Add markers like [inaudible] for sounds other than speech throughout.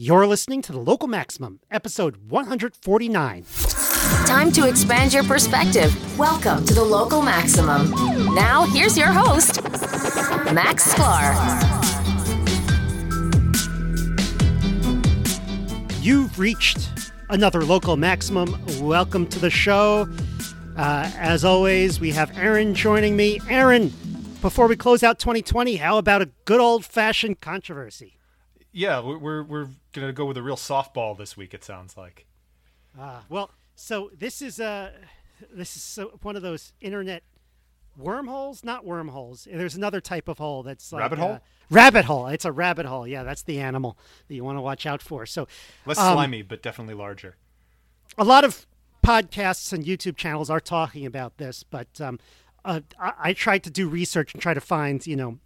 You're listening to the Local Maximum, episode 149. Time to expand your perspective. Welcome to the Local Maximum. Now, here's your host, Max Sklar. You've reached another Local Maximum. Welcome to the show. Uh, as always, we have Aaron joining me. Aaron, before we close out 2020, how about a good old fashioned controversy? Yeah, we're we're gonna go with a real softball this week. It sounds like. Uh, well, so this is uh, this is so, one of those internet wormholes, not wormholes. There's another type of hole that's like, rabbit hole. Uh, rabbit hole. It's a rabbit hole. Yeah, that's the animal that you want to watch out for. So less um, slimy, but definitely larger. A lot of podcasts and YouTube channels are talking about this, but um, uh, I, I, tried to do research and try to find, you know,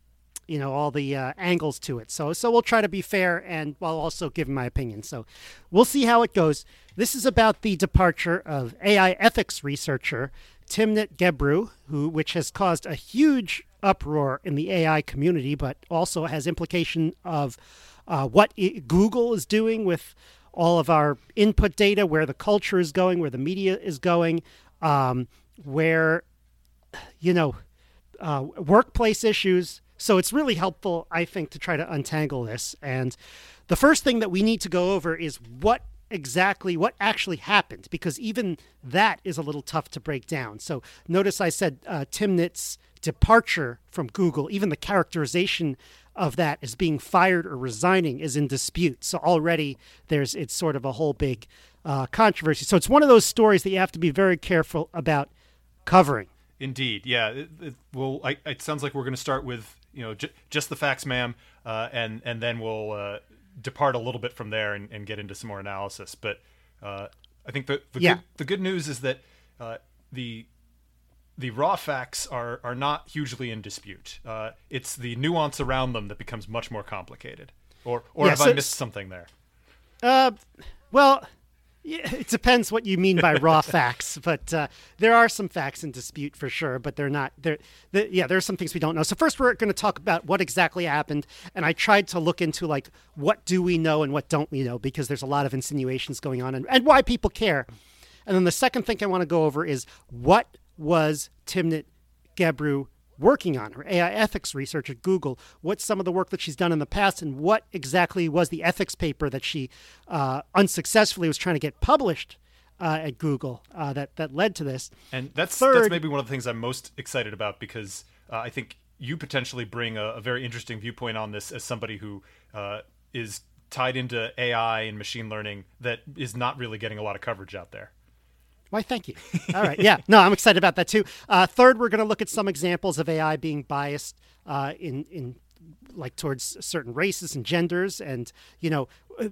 you know all the uh, angles to it. So so we'll try to be fair and while also giving my opinion. So we'll see how it goes. This is about the departure of AI ethics researcher Timnit Gebru, who which has caused a huge uproar in the AI community, but also has implication of uh, what it, Google is doing with all of our input data, where the culture is going, where the media is going, um, where you know uh, workplace issues so it's really helpful, I think, to try to untangle this. And the first thing that we need to go over is what exactly what actually happened because even that is a little tough to break down. So notice I said uh, Timnit's departure from Google, even the characterization of that as being fired or resigning is in dispute. So already there's it's sort of a whole big uh, controversy. So it's one of those stories that you have to be very careful about covering. Indeed, yeah. It, it, well, I, it sounds like we're going to start with you know, j- just the facts, ma'am, uh, and and then we'll uh, depart a little bit from there and, and, get into some more analysis. But uh, I think the the, yeah. good, the good news is that uh, the the raw facts are are not hugely in dispute. Uh, it's the nuance around them that becomes much more complicated. Or or yeah, have so, I missed something there? Uh, well yeah, it depends what you mean by raw [laughs] facts, but uh, there are some facts in dispute for sure. But they're not there. The, yeah, there are some things we don't know. So first, we're going to talk about what exactly happened, and I tried to look into like what do we know and what don't we know because there's a lot of insinuations going on, and, and why people care. And then the second thing I want to go over is what was Timnit Gebru working on, her AI ethics research at Google, what's some of the work that she's done in the past, and what exactly was the ethics paper that she uh, unsuccessfully was trying to get published uh, at Google uh, that that led to this. And that's Third, that's maybe one of the things I'm most excited about because uh, I think you potentially bring a, a, very interesting viewpoint on this as somebody who uh, is tied into AI and machine learning that is not really getting a lot of coverage out there. Why, thank you. All right. Yeah. No, I'm excited about that too. Uh, third, we're going to look at some examples of AI being biased uh, in, in like towards certain races and genders and you know uh,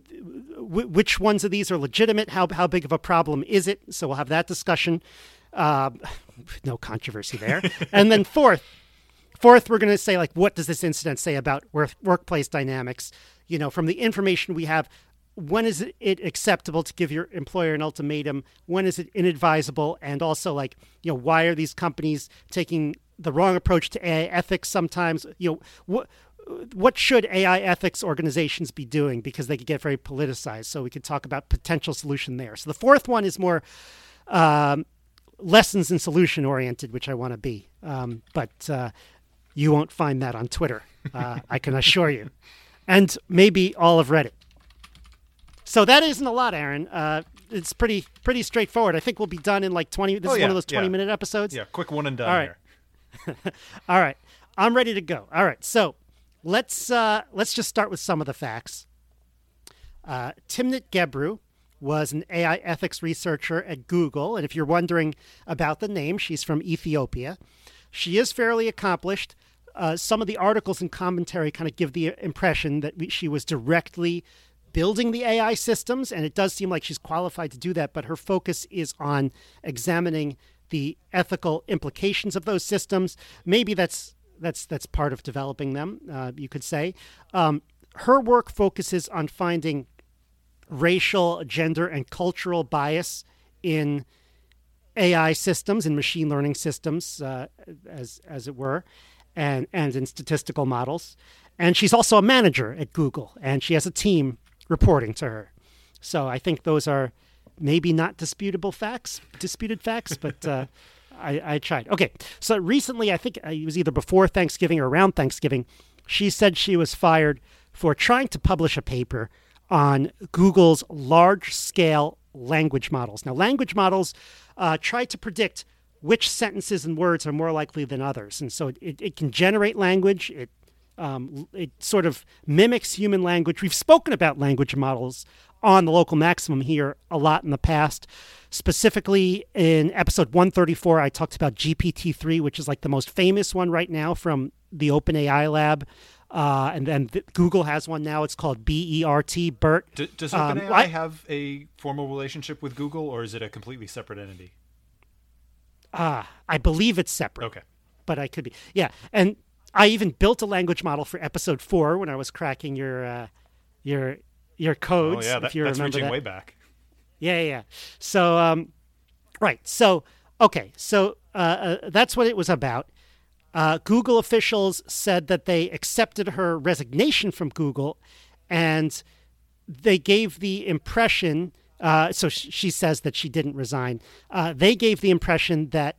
w- which ones of these are legitimate how, how big of a problem is it so we'll have that discussion uh, [laughs] no controversy there and then fourth fourth we're going to say like what does this incident say about work- workplace dynamics you know from the information we have when is it acceptable to give your employer an ultimatum? When is it inadvisable? And also, like, you know, why are these companies taking the wrong approach to AI ethics sometimes? You know, what what should AI ethics organizations be doing because they could get very politicized? So we could talk about potential solution there. So the fourth one is more um, lessons and solution oriented, which I want to be, um, but uh, you won't find that on Twitter. Uh, I can assure you, and maybe all of Reddit. So that isn't a lot, Aaron. Uh, it's pretty pretty straightforward. I think we'll be done in like twenty. This oh, is yeah, one of those twenty yeah. minute episodes. Yeah, quick one and done. All right. [laughs] All right, I'm ready to go. All right, so let's uh, let's just start with some of the facts. Uh, Timnit Gebru was an AI ethics researcher at Google, and if you're wondering about the name, she's from Ethiopia. She is fairly accomplished. Uh, some of the articles and commentary kind of give the impression that we, she was directly building the AI systems, and it does seem like she's qualified to do that, but her focus is on examining the ethical implications of those systems. Maybe that's that's that's part of developing them, uh, you could say. Um, her work focuses on finding racial, gender, and cultural bias in AI systems and machine learning systems, uh, as as it were, and and in statistical models. And she's also a manager at Google, and she has a team reporting to her. So I think those are maybe not disputable facts, disputed facts, but uh, [laughs] I, I tried. Okay, so recently, I think it was either before Thanksgiving or around Thanksgiving, she said she was fired for trying to publish a paper on Google's large scale language models. Now, language models uh, try to predict which sentences and words are more likely than others. And so it, it can generate language. It um, it sort of mimics human language. We've spoken about language models on the local maximum here a lot in the past. Specifically, in episode 134, I talked about GPT 3, which is like the most famous one right now from the OpenAI lab. Uh, and then th- Google has one now. It's called BERT, BERT. D- does OpenAI um, I, have a formal relationship with Google, or is it a completely separate entity? Ah, uh, I believe it's separate. Okay. But I could be. Yeah. And I even built a language model for episode four when I was cracking your uh, your your codes. Oh yeah, that, if you that's remember reaching that. way back. Yeah, yeah. So, um, right. So, okay. So uh, uh, that's what it was about. Uh, Google officials said that they accepted her resignation from Google, and they gave the impression. Uh, so she says that she didn't resign. Uh, they gave the impression that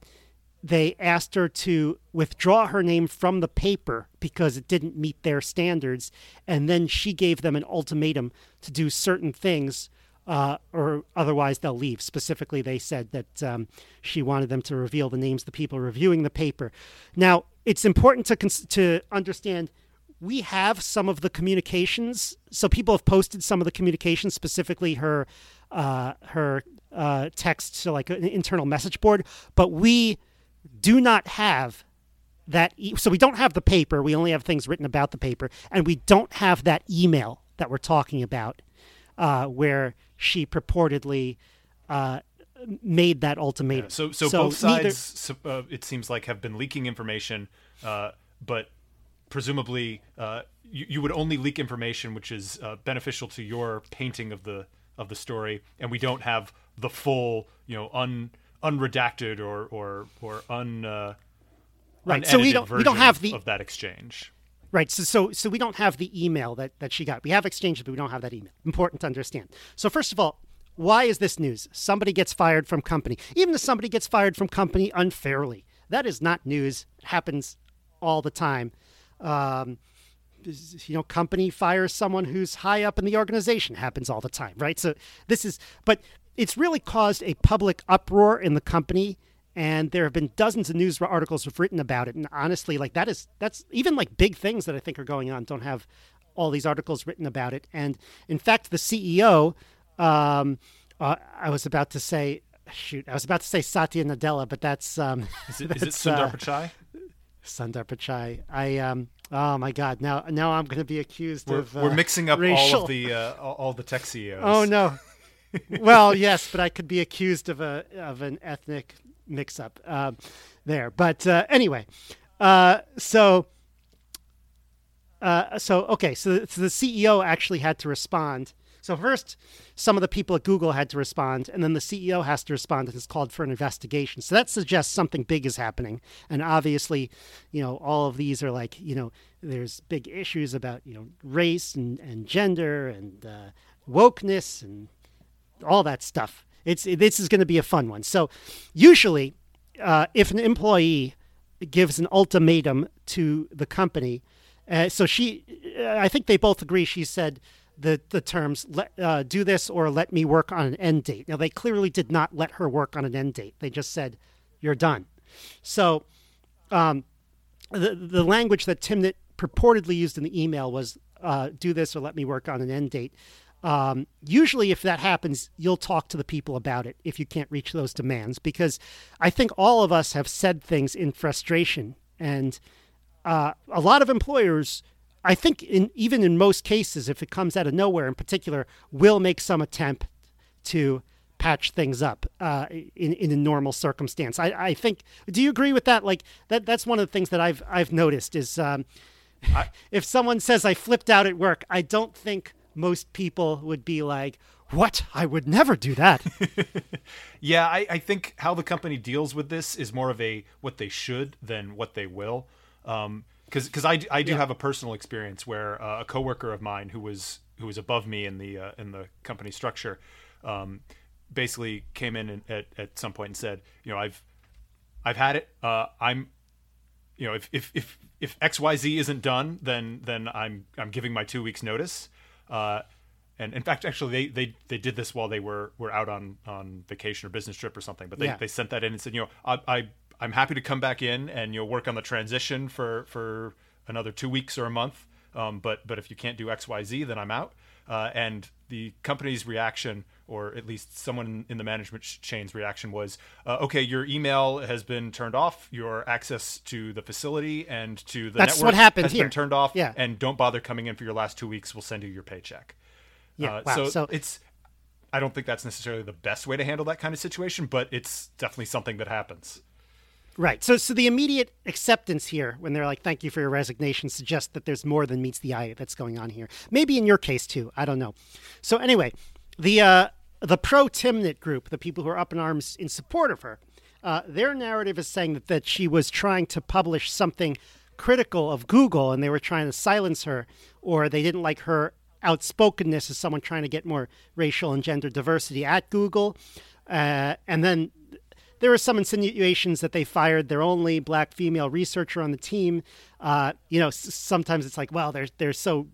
they asked her to withdraw her name from the paper because it didn't meet their standards. And then she gave them an ultimatum to do certain things, uh, or otherwise they'll leave. Specifically, they said that um, she wanted them to reveal the names of the people reviewing the paper. Now, it's important to, cons- to understand we have some of the communications. So people have posted some of the communications, specifically her uh, her uh, text to like an internal message board, but we do not have that. E- so we don't have the paper. We only have things written about the paper, and we don't have that email that we're talking about, uh, where she purportedly uh, made that ultimatum. Yeah, so, so, so, both sides, neither... uh, it seems like, have been leaking information, uh, but presumably uh, you, you, would only leak information which is uh, beneficial to your painting of the of the story, and we don't have the full, you know, un unredacted or or or un uh, right. So we don't we don't have the of that exchange. Right. So, so so we don't have the email that that she got. We have exchanges, but we don't have that email. Important to understand. So first of all, why is this news? Somebody gets fired from company. Even if somebody gets fired from company unfairly, that is not news. It happens all the time. Um, you know, company fires someone who's high up in the organization. Happens all the time, right? So this is, but it's really caused a public uproar in the company and there have been dozens of news articles have written about it. And honestly like that is that's even like big things that i think are going on don't have all these articles written about it. And in fact the ceo um, uh, i was about to say shoot i was about to say satya nadella but that's um [laughs] is it, is it sundar uh, pichai? Sundar pichai. I um oh my god now now i'm going to be accused we're, of uh, we're mixing up racial... all of the uh, all the tech ceos oh no well, yes, but I could be accused of a of an ethnic mix-up uh, there. But uh, anyway, uh, so uh, so okay, so, so the CEO actually had to respond. So first, some of the people at Google had to respond, and then the CEO has to respond, and it's called for an investigation. So that suggests something big is happening. And obviously, you know, all of these are like, you know, there's big issues about you know race and, and gender and uh, wokeness and all that stuff. It's this is going to be a fun one. So, usually, uh, if an employee gives an ultimatum to the company, uh, so she, I think they both agree. She said the the terms let, uh, "do this" or "let me work on an end date." Now, they clearly did not let her work on an end date. They just said, "You're done." So, um, the the language that Timnit purportedly used in the email was uh, "do this" or "let me work on an end date." Um, usually, if that happens, you'll talk to the people about it if you can't reach those demands, because I think all of us have said things in frustration, and uh, a lot of employers, I think, in even in most cases, if it comes out of nowhere, in particular, will make some attempt to patch things up uh, in in a normal circumstance. I, I think. Do you agree with that? Like that. That's one of the things that I've I've noticed is um, I, [laughs] if someone says I flipped out at work, I don't think most people would be like, what? I would never do that. [laughs] yeah, I, I, think how the company deals with this is more of a what they should than what they will. Um, because because I, I do yeah. have a personal experience where uh, a coworker of mine who was who was above me in the uh, in the company structure, um, basically came in and, at at some point and said, you know, I've I've had it. Uh, I'm, you know, if if if if X Y Z isn't done, then then I'm I'm giving my two weeks notice. Uh, and in fact, actually, they, they, they did this while they were, were out on, on vacation or business trip or something. But they, Yeah. they sent that in and said, you know, I, I I'm happy to come back in and you'll work on the transition for for another two weeks or a month. Um, but but if you can't do X Y Z, then I'm out. Uh, and the company's reaction, or at least someone in the management chain's reaction, was, uh, "Okay, your email has been turned off. Your access to the facility and to the That's network what happened has here. been turned off. Yeah. and don't bother coming in for your last two weeks. We'll send you your paycheck." Yeah, Uh, wow. So, So- it's. I don't think that's necessarily the best way to handle that kind of situation, but it's definitely something that happens. Right. So, so the immediate acceptance here, when they're like, "Thank you for your resignation," suggests that there's more than meets the eye that's going on here. Maybe in your case too. I don't know. So anyway, the uh, the pro Timnit group, the people who are up in arms in support of her, uh, their narrative is saying that, that she was trying to publish something critical of Google, and they were trying to silence her, or they didn't like her outspokenness as someone trying to get more racial and gender diversity at Google. Uh, and then there were some insinuations that they fired their only black female researcher on the team. Uh, you know, sometimes it's like, well, they're they're so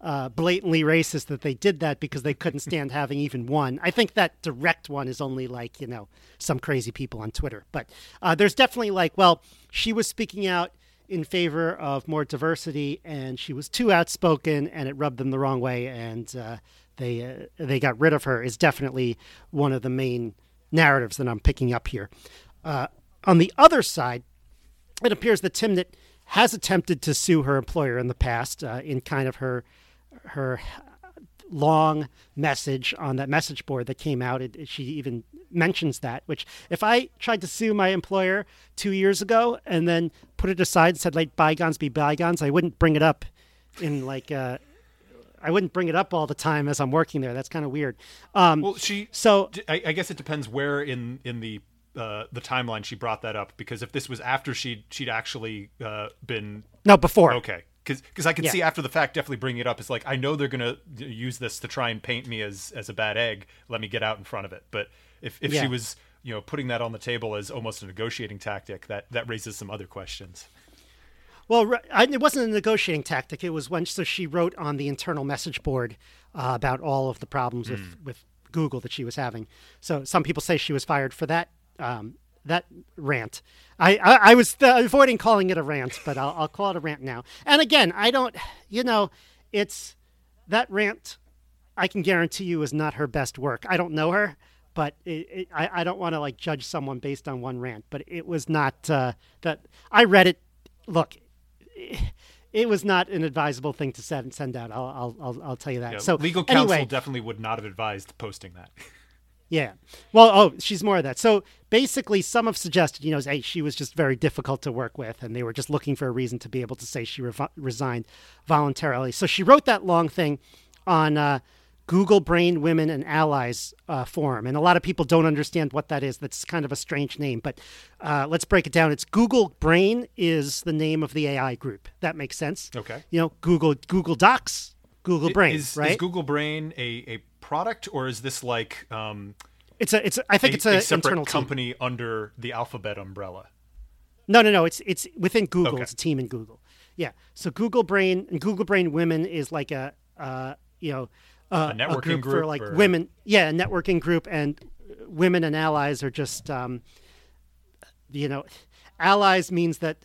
uh, blatantly racist that they did that because they couldn't stand having even one. I think that direct one is only like you know some crazy people on Twitter, but uh, there's definitely like, well, she was speaking out in favor of more diversity, and she was too outspoken, and it rubbed them the wrong way, and uh, they uh, they got rid of her. Is definitely one of the main narratives that I'm picking up here. Uh, on the other side, it appears that Timnit has attempted to sue her employer in the past uh, in kind of her her long message on that message board that came out. It, it- she even mentions that. Which, if I tried to sue my employer two years ago and then put it aside and said let bygones be bygones, I wouldn't bring it up in like. Uh, I wouldn't bring it up all the time as I'm working there. That's kind of weird. Um, Well, she so I guess it depends where in in the uh, the timeline she brought that up because if this was after she'd she'd actually uh, been no, before. okay because I can Yeah. see after the fact definitely bringing it up is like I know they're gonna use this to try and paint me as as a bad egg. Let me get out in front of it. But if if Yeah. she was you know putting that on the table as almost a negotiating tactic, that that raises some other questions. Well, I, it wasn't a negotiating tactic. It was when so she wrote on the internal message board uh, about all of the problems with, with Google that she was having. So some people say she was fired for that um, that rant. I, I, I was th- avoiding calling it a rant, but I'll, I'll call it a rant now. And again, I don't, you know, it's that rant. I can guarantee you is not her best work. I don't know her, but it, it, I, I don't want to like judge someone based on one rant. But it was not uh, that I read it. Look, it was not an advisable thing to send send out. I'll I'll I'll, I'll tell you that. Yeah, so legal counsel anyway, definitely would not have advised posting that. [laughs] yeah. Well, oh, she's more of that. So basically, some have suggested, you know, hey, she was just very difficult to work with, and they were just looking for a reason to be able to say she rev- resigned voluntarily. So she wrote that long thing on uh, Google Brain Women and Allies uh, forum, and a lot of people don't understand what that is. That's kind of a strange name, but uh, let's break it down. It's Google Brain is the name of the AI group. That makes sense. Okay. You know, Google Google Docs, Google Brain, is, right? is Google Brain a, a product or is this like um, it's a it's. A, I think a, it's a, a separate internal team. company under the Alphabet umbrella? No, no, no. It's it's within Google. Okay. It's a team in Google. Yeah. So Google Brain and Google Brain Women is like a uh, you know uh, A networking group, for like or- women. Yeah, a networking group, and women and allies are just um, you know, allies means that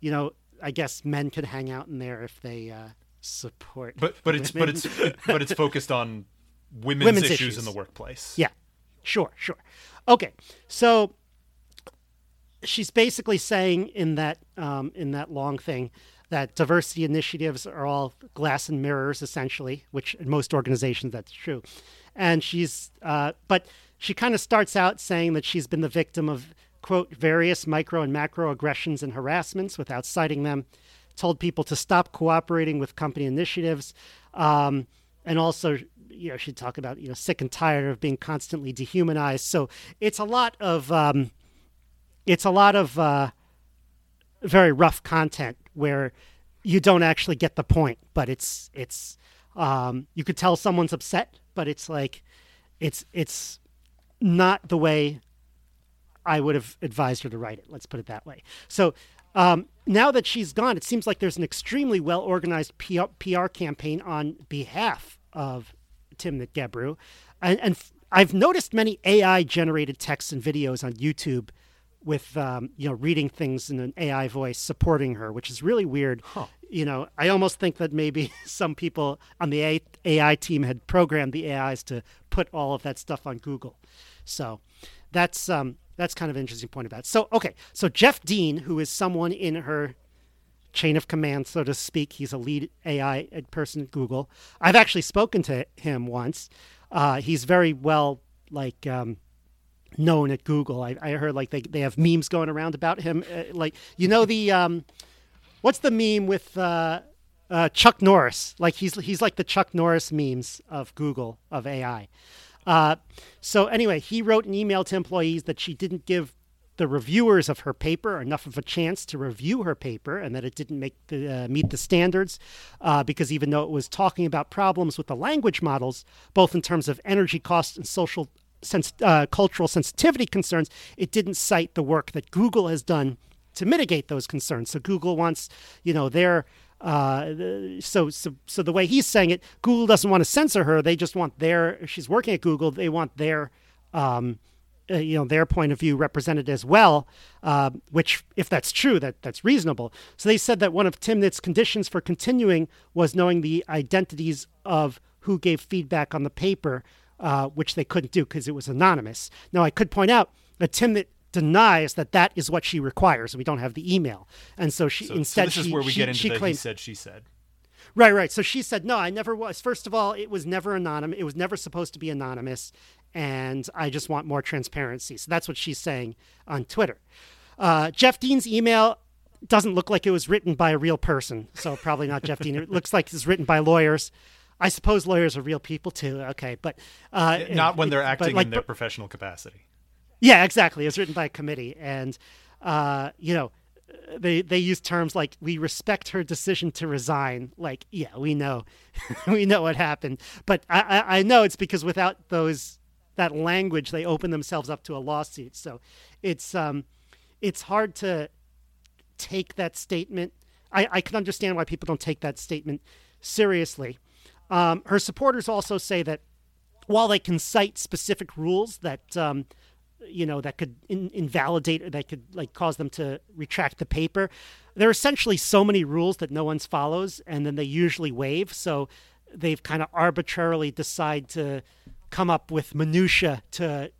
you know I guess men can hang out in there if they uh, support. But but it's but it's [laughs] but it's focused on women's, Women's issues, issues. in the workplace. Yeah, sure, sure. Okay, so she's basically saying in that um, in that long thing that diversity initiatives are all glass and mirrors, essentially, which in most organizations that's true. And she's, uh, but she kind of starts out saying that she's been the victim of quote various micro and macro aggressions and harassments without citing them. Told people to stop cooperating with company initiatives, um, and also you know she'd talk about you know sick and tired of being constantly dehumanized. So it's a lot of um, it's a lot of uh, very rough content where you don't actually get the point, but it's it's Um, you could tell someone's upset, but it's like, it's it's not the way I would have advised her to write it. Let's put it that way. So um, now that she's gone, it seems like there's an extremely well organized PR, PR, campaign on behalf of Timnit Gebru. And, and f- I've noticed many AI generated texts and videos on YouTube with um, you know reading things in an AI voice supporting her, which is really weird. Huh. You know, I almost think that maybe [laughs] some people on the AI team had programmed the AIs to put all of that stuff on Google. So that's um, that's kind of an interesting point about it. So okay, so Jeff Dean, who is someone in her chain of command, so to speak, he's a lead AI person at Google. I've actually spoken to him once. Uh, he's very well like. Um, known at Google. I, I heard like they, they have memes going around about him. Uh, like you know the um, what's the meme with uh, uh, Chuck Norris? Like he's he's like the Chuck Norris memes of Google of AI. Uh, so anyway, he wrote an email to employees that she didn't give the reviewers of her paper enough of a chance to review her paper and that it didn't make the, uh, meet the standards uh, because even though it was talking about problems with the language models both in terms of energy costs and social uh, cultural sensitivity concerns, it didn't cite the work that Google has done to mitigate those concerns. So Google wants, you know, their uh, so so so the way he's saying it, Google doesn't want to censor her. They just want their. She's working at Google. They want their. Um, uh, you know their point of view represented as well, uh, which, if that's true, that that's reasonable. So they said that one of Timnit's conditions for continuing was knowing the identities of who gave feedback on the paper, uh, which they couldn't do because it was anonymous. Now, I could point out that Timnit denies that that is what she requires. We don't have the email, and so she So, instead so this she, is where we she, get into she the he said, she said. Right, right. So she said, no, I never was. First of all, it was never anonymous. It was never supposed to be anonymous. And I just want more transparency. So that's what she's saying on Twitter. Uh, Jeff Dean's email doesn't look like it was written by a real person. So probably not Jeff Dean. It looks like it's written by lawyers. I suppose lawyers are real people too. Okay. But uh, Not when they're acting like- in their professional capacity. Yeah, exactly. It was written by a committee, and uh, you know, they they use terms like "we respect her decision to resign." Like, yeah, we know, [laughs] we know what happened, but I, I I know it's because without those that language, they open themselves up to a lawsuit. So it's um, it's hard to take that statement. I, I can understand why people don't take that statement seriously. Um, her supporters also say that while they can cite specific rules that um, you know that could in, invalidate or that could like cause them to retract the paper, there are essentially so many rules that no one's follows, and then they usually waive. So they've kind of arbitrarily decide to come up with minutia to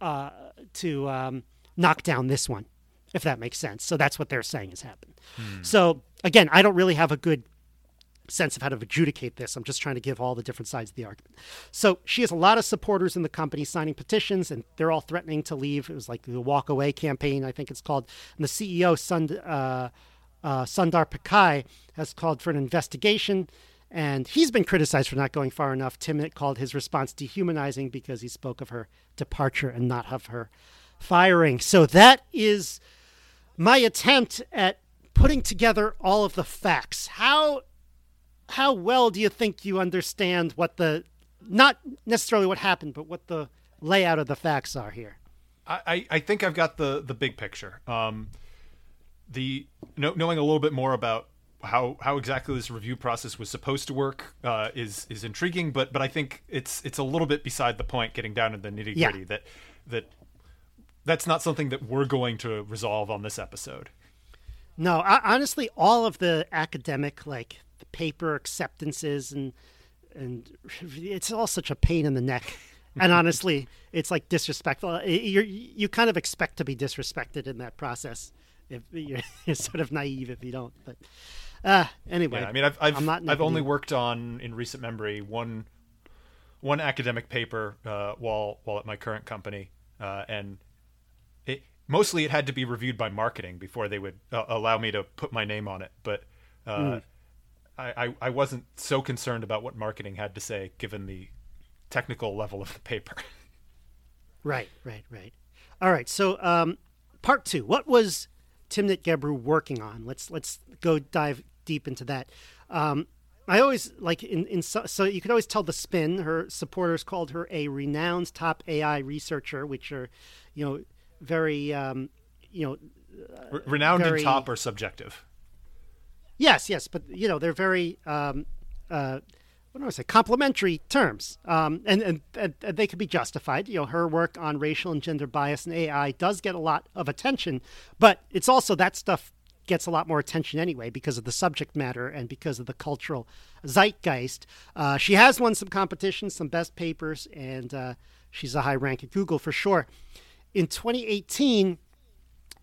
uh, to um, knock down this one, if that makes sense. So that's what they're saying has happened. So again, I don't really have a good sense of how to adjudicate this. I'm just trying to give all the different sides of the argument. So she has a lot of supporters in the company signing petitions, and they're all threatening to leave. It was like the walk away campaign, I think it's called. And the CEO, Sund, uh, uh, Sundar Pichai, has called for an investigation. And he's been criticized for not going far enough. Timnit called his response dehumanizing because he spoke of her departure and not of her firing. So that is my attempt at putting together all of the facts. How how well do you think you understand what the not necessarily what happened, but what the layout of the facts are here? I, I- I think I've got the the big picture. Um, the know, knowing a little bit more about how how exactly this review process was supposed to work uh, is is intriguing, but but I think it's it's a little bit beside the point. Getting down to the nitty gritty Yeah. that that that's not something that we're going to resolve on this episode. No, I, honestly, all of the academic like the paper acceptances and and [laughs] it's all such a pain in the neck. And honestly, [laughs] it's like disrespectful. You you kind of expect to be disrespected in that process. If you're, [laughs] you're sort of naive if you don't. But uh, anyway, Yeah, I mean, I've I've, I'm not I've only worked on in recent memory one one academic paper uh, while while at my current company, uh, and it mostly it had to be reviewed by marketing before they would uh, allow me to put my name on it. But uh, Hmm. I, I I wasn't so concerned about what marketing had to say given the technical level of the paper. [laughs] Right, right, right. All right. So, um, part two. What was Timnit Gebru working on? Let's let's go dive deep into that. Um, I always like in, in so, so you could always tell the spin. Her supporters called her a renowned top AI researcher, which are, you know, very, um, you know, renowned very- and top are subjective. Yes, yes, but you know they're very um, uh, what do I say? Complimentary terms, um, and, and and they could be justified. You know, her work on racial and gender bias in AI does get a lot of attention, but it's also that stuff gets a lot more attention anyway because of the subject matter and because of the cultural zeitgeist. Uh, she has won some competitions, some best papers, and uh, she's a high rank at Google for sure. In 2018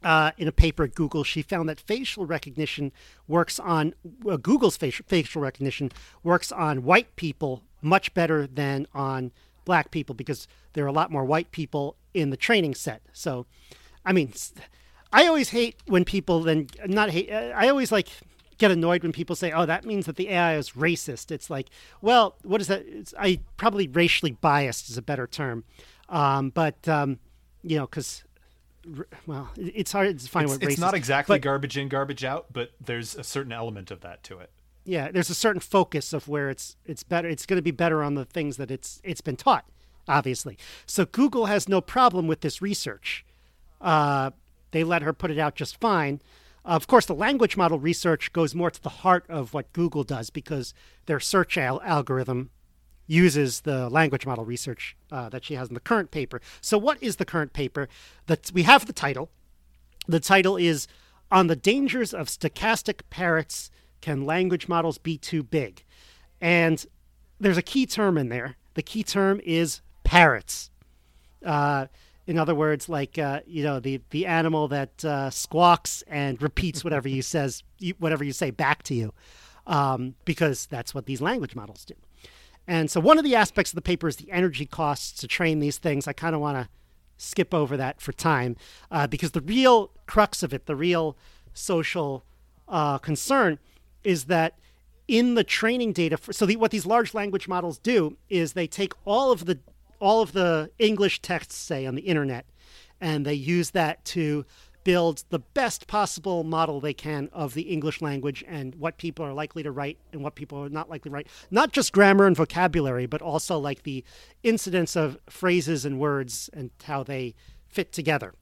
uh, in a paper at Google, she found that facial recognition works on uh, Google's facial, facial recognition works on white people much better than on black people because there are a lot more white people in the training set. So, I mean, I always hate when people then not hate. uh, I always like get annoyed when people say, "Oh, that means that the AI is racist." It's like, well, what is that? It's, I probably racially biased is a better term, um, but um, you know, because well, it's hard to find It's, what it's not exactly but- garbage in, garbage out, but there's a certain element of that to it. yeah there's a certain focus of where it's it's better it's going to be better on the things that it's it's been taught obviously. So google has no problem with this research. Uh, they let her put it out just fine. Of course the language model research goes more to the heart of what google does because their search al- algorithm uses the language model research uh, that she has in the current paper so what is the current paper that we have the title the title is On the Dangers of Stochastic Parrots Can Language Models Be Too Big? And there's a key term in there. The key term is parrots. Uh, in other words, like uh, you know, the the animal that uh, squawks and repeats whatever you says, whatever you say back to you, um, because that's what these language models do. And so, one of the aspects of the paper is the energy costs to train these things. I kind of want to skip over that for time uh, because the real crux of it, the real social uh, concern, is that in the training data. For, so, the, what these large language models do is they take all of the all of the English texts, say on the internet, and they use that to build the best possible model they can of the English language and what people are likely to write and what people are not likely to write. Not just grammar and vocabulary, but also like the incidence of phrases and words and how they fit together.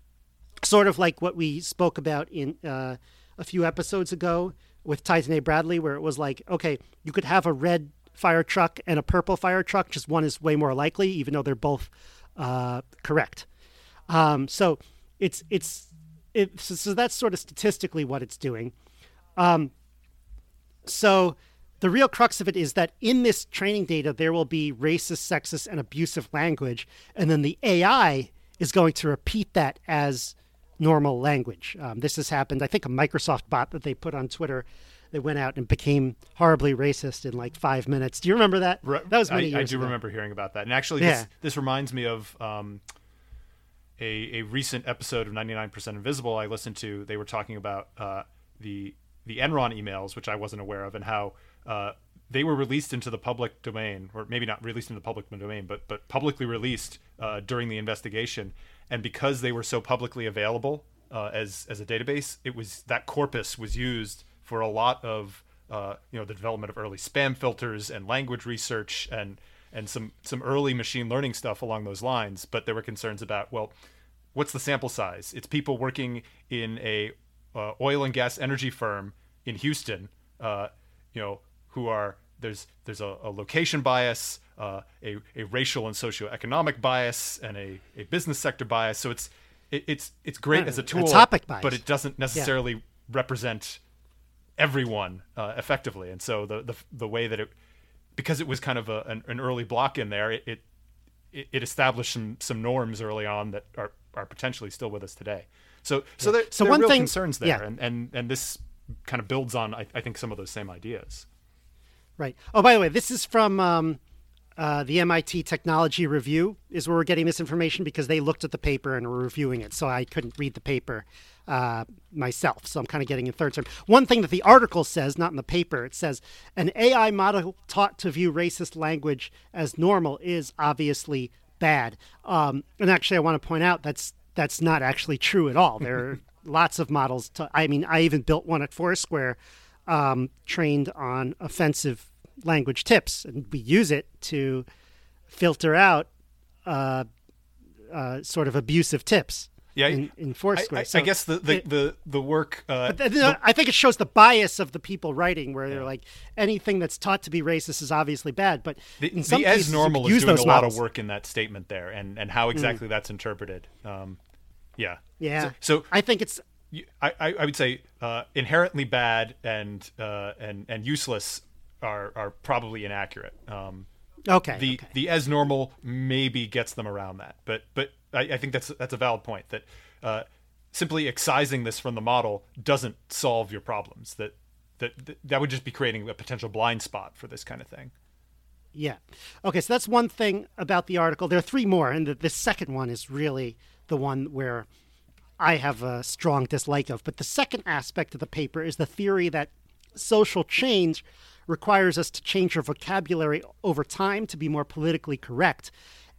Sort of like what we spoke about in uh, a few episodes ago with Tai-Danae Bradley, where it was like, okay, you could have a red fire truck and a purple fire truck, just one is way more likely, even though they're both uh, correct. Um, so it's it's it, so, so that's sort of statistically what it's doing. Um, so the real crux of it is that in this training data there will be racist, sexist, and abusive language, and then the AI is going to repeat that as normal language. Um, this has happened. I think a Microsoft bot that they put on Twitter. They went out and became horribly racist in like five minutes. Do you remember that? That was many I, years I do ago. remember hearing about that. And actually, Yeah. this, this reminds me of um, a, a recent episode of 99% Invisible I listened to. They were talking about uh, the the Enron emails, which I wasn't aware of, and how uh, they were released into the public domain, or maybe not released into the public domain, but but publicly released uh, during the investigation. And because they were so publicly available uh, as as a database, it was that corpus was used for a lot of uh, you know the development of early spam filters and language research and and some some early machine learning stuff along those lines. But there were concerns about well, what's the sample size? It's people working in a uh, oil and gas energy firm in Houston, uh, you know, who are there's there's a, a location bias, uh, a a racial and socioeconomic bias, and a, a business sector bias. So it's it, it's it's great as a a tool, topic bias. but it doesn't necessarily represent everyone uh, effectively. And so the, the the way that it because it was kind of a, an, an early block in there, it, it it established some some norms early on that are are potentially still with us today. So so there, So there are one real thing- concerns there, yeah. and, and and this kind of builds on I, I think some of those same ideas. Right. Oh, by the way, this is from um, uh, the MIT Technology Review, is where we're getting this information because they looked at the paper and were reviewing it. So I couldn't read the paper uh, myself. So I'm kind of getting in third term. One thing that the article says, not in the paper, it says an AI model taught to view racist language as normal is obviously bad. Um, and actually, I want to point out that's that's not actually true at all. There are [laughs] lots of models. To, I mean, I even built one at Foursquare um, trained on offensive language tips, and we use it to filter out uh, uh, sort of abusive tips. Yeah, in, in Foursquare. I, I, So I guess the the, it- the, the work. Uh, but th- th- I think it shows the bias of the people writing, where they're like anything that's taught to be racist is obviously bad. But the, in some the as cases, you normal is use doing a lot of work in that statement there, and and how exactly that's interpreted. Um, yeah. Yeah. So, so I think it's I, I I would say uh, inherently bad and uh, and and useless are are probably inaccurate. Um, okay. the okay. the as normal maybe gets them around that, but but I, I think that's that's a valid point that uh, simply excising this from the model doesn't solve your problems. That that that would just be creating a potential blind spot for this kind of thing. Yeah. Okay, so that's one thing about the article. There are three more, and the, the second one is really the one where I have a strong dislike of. But the second aspect of the paper is the theory that social change requires us to change our vocabulary over time to be more politically correct.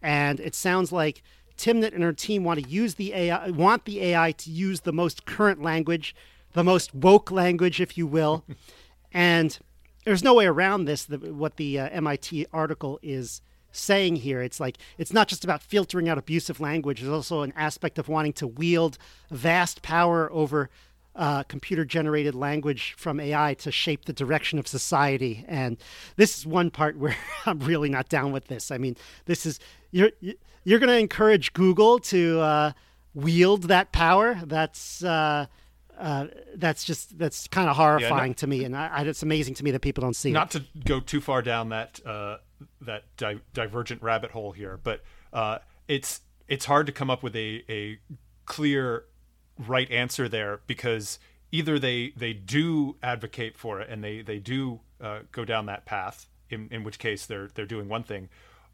And it sounds like Timnit and her team want to use the AI, want the AI to use the most current language, the most woke language, if you will. [laughs] and there's no way around this. The, what the uh, MIT article is saying here, it's like it's not just about filtering out abusive language. There's also an aspect of wanting to wield vast power over uh, computer-generated language from AI to shape the direction of society. And this is one part [laughs] where I'm really not down with this. I mean, this is you're you're going to encourage Google to uh, wield that power. That's uh, uh, that's just that's kind of horrifying to me, and I, I, it's amazing to me that people don't see it. Not to go too far down that uh, that di- divergent rabbit hole here, but uh, it's it's hard to come up with a a clear right answer there because either they they do advocate for it and they they do uh, go down that path, in in which case they're they're doing one thing,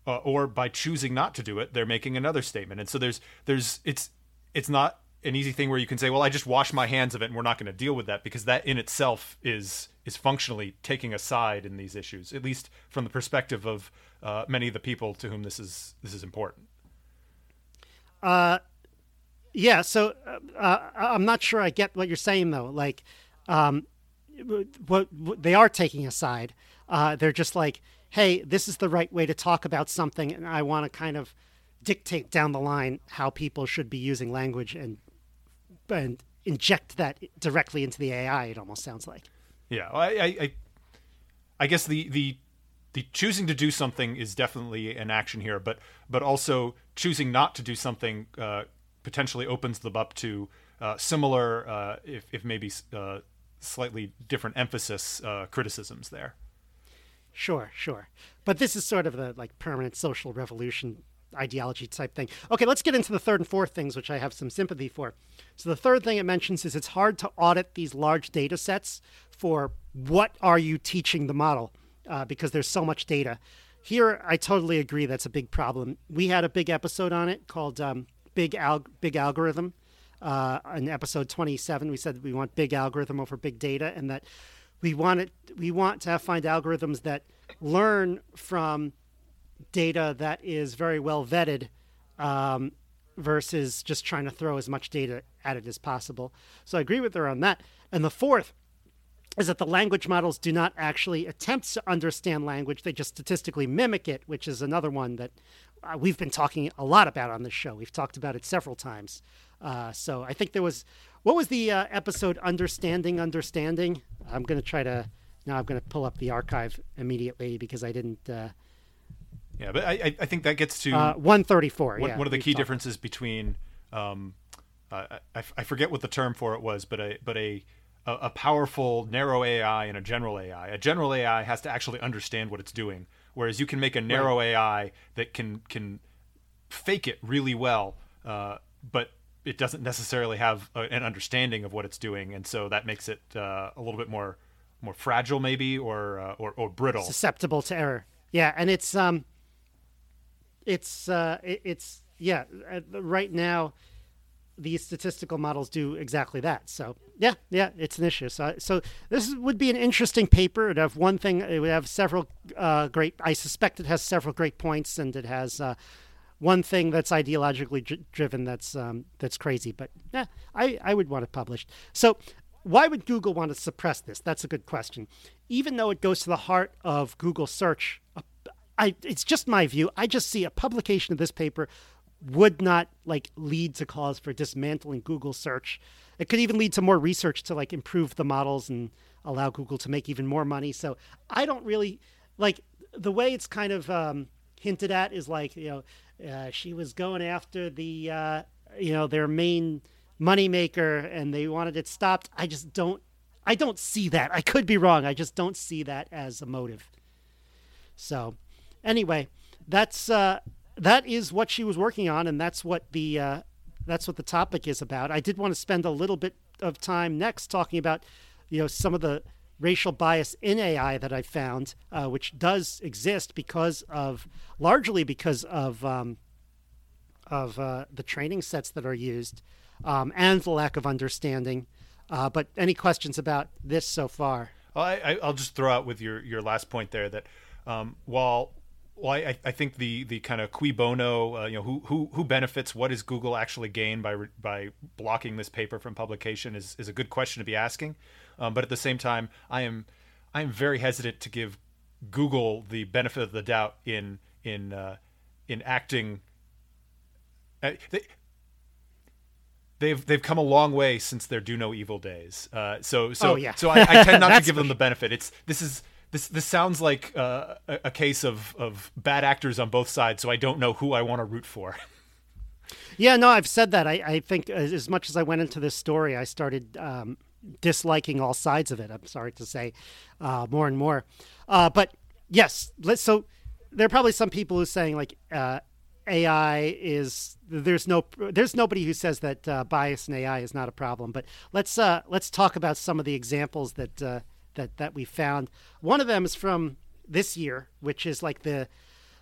uh, or by choosing not to do it, they're making another statement. And so there's there's it's it's not an easy thing where you can say, well, I just wash my hands of it, and we're not going to deal with that because that in itself is is functionally taking a side in these issues, at least from the perspective of uh, many of the people to whom this is this is important. Uh, yeah. So uh, I'm not sure I get what you're saying though. Like, um, what, what they are taking a side. Uh, they're just like, hey, this is the right way to talk about something, and I want to kind of dictate down the line how people should be using language and and inject that directly into the AI. It almost sounds like. Yeah, I, I, I, guess the the the choosing to do something is definitely an action here, but but also choosing not to do something uh, potentially opens them up to uh, similar, uh, if if maybe uh, slightly different emphasis uh, criticisms there. Sure, sure. But this is sort of the like permanent social revolution ideology type thing. Okay, let's get into the third and fourth things, which I have some sympathy for. So the third thing it mentions is it's hard to audit these large data sets for what are you teaching the model uh, because there's so much data. Here, I totally agree. That's a big problem. We had a big episode on it called um, "Big Al- Big Algorithm." Uh, in episode 27, we said we want big algorithm over big data, and that we want it, we want to find algorithms that learn from data that is very well vetted um, versus just trying to throw as much data at it as possible. So I agree with her on that. And the fourth is that the language models do not actually attempt to understand language, they just statistically mimic it, which is another one that uh, we've been talking a lot about on this show. We've talked about it several times. Uh, so I think there was, what was the uh, episode Understanding Understanding? I'm going to try to, now I'm going to pull up the archive immediately because I didn't. Uh, Yeah, but I, I think that gets to uh, 134. one, yeah, one of the key differences between um, uh, I, I forget what the term for it was, but a but a a a powerful narrow AI and a general AI. A general AI has to actually understand what it's doing, whereas you can make a narrow AI that can can fake it really well, uh, but it doesn't necessarily have a, an understanding of what it's doing, and so that makes it uh, a little bit more more fragile, maybe, or uh, or, or brittle. susceptible to error. Yeah, and it's um, it's uh, it, it's yeah. Right now, these statistical models do exactly that. So yeah, yeah, it's an issue. So so this would be an interesting paper. It'd have one thing. It would have several uh, great. I suspect it has several great points, and it has. Uh, one thing that's ideologically dri- driven that's um, that's crazy, but yeah, I, I would want it published. So why would Google want to suppress this? That's a good question. even though it goes to the heart of Google search, I, it's just my view. I just see a publication of this paper would not like lead to cause for dismantling Google search. It could even lead to more research to like improve the models and allow Google to make even more money. So I don't really like the way it's kind of um, hinted at is like you know uh, she was going after the uh, you know their main moneymaker and they wanted it stopped. I just don't I don't see that. I could be wrong. I just don't see that as a motive. So anyway, that's uh, that is what she was working on, and that's what the uh, that's what the topic is about. I did want to spend a little bit of time next talking about you know some of the racial bias in AI that I found, uh, which does exist because of largely because of um, of uh, the training sets that are used um, and the lack of understanding. Uh, but any questions about this so far? Well, I, will just throw out with your, your last point there that um, while well, I, I think the the kind of cui bono, uh, you know, who who who benefits? What does Google actually gain by by blocking this paper from publication? Is is a good question to be asking. Um, but at the same time, I am I am very hesitant to give Google the benefit of the doubt in in uh, in acting. Uh, they, they've they've come a long way since their do no evil days. Uh, so so oh, yeah. so I, I tend not to [laughs] give them the benefit. It's this is this this sounds like uh, a, a, case of of bad actors on both sides. So I don't know who I want to root for. [laughs] Yeah, no, I've said that. I, I think as much as I went into this story, I started um, disliking all sides of it. I'm sorry to say, uh, more and more. Uh, but yes, let's. So there are probably some people who are saying like uh, AI is there's no there's nobody who says that uh, bias in AI is not a problem. But let's uh, let's talk about some of the examples that uh, that that we found. One of them is from this year, which is like the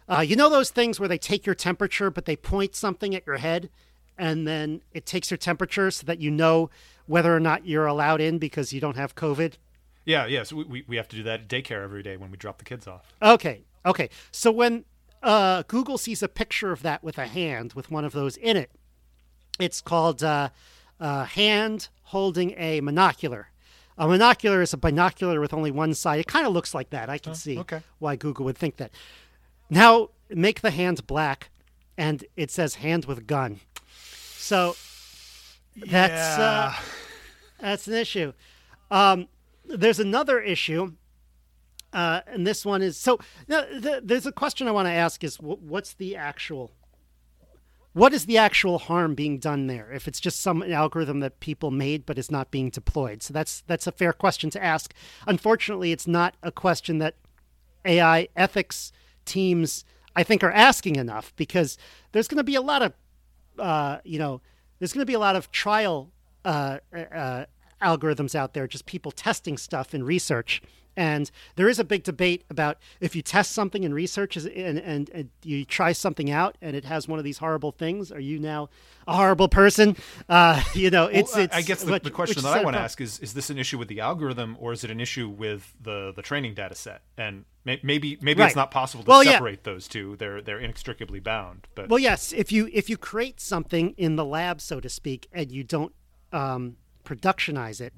uh, you know those things where they take your temperature, but they point something at your head, and then it takes your temperature so that you know whether or not you're allowed in because you don't have COVID. Yeah, yes, yeah, so we we have to do that at daycare every day when we drop the kids off. Okay, okay. So when uh, Google sees a picture of that with a hand with one of those in it. It's called uh, uh, hand holding a monocular. A monocular is a binocular with only one side. It kind of looks like that. I can oh, see okay. why Google would think that. Now make the hand black, and it says hand with gun. So that's uh, yeah. uh, that's an issue. Um, there's another issue uh, and this one is so. The, there's a question I want to ask: is what's the actual, what is the actual harm being done there? If it's just some algorithm that people made but is not being deployed, so that's that's a fair question to ask. Unfortunately, it's not a question that AI ethics teams I think are asking enough because there's going to be a lot of, uh, you know, there's going to be a lot of trial uh, uh, algorithms out there, just people testing stuff in research and there is a big debate about if you test something in research and, and, and, you try something out and it has one of these horrible things, are you now a horrible person? Uh, [laughs] you know, it's, well, it's I guess the, which, the question that I want to ask is: Is this an issue with the algorithm or is it an issue with the the training data set? And may, maybe maybe right. it's not possible to well, separate yeah. those two; they're they're inextricably bound. But well, yes, if you if you create something in the lab, so to speak, and you don't um, productionize it.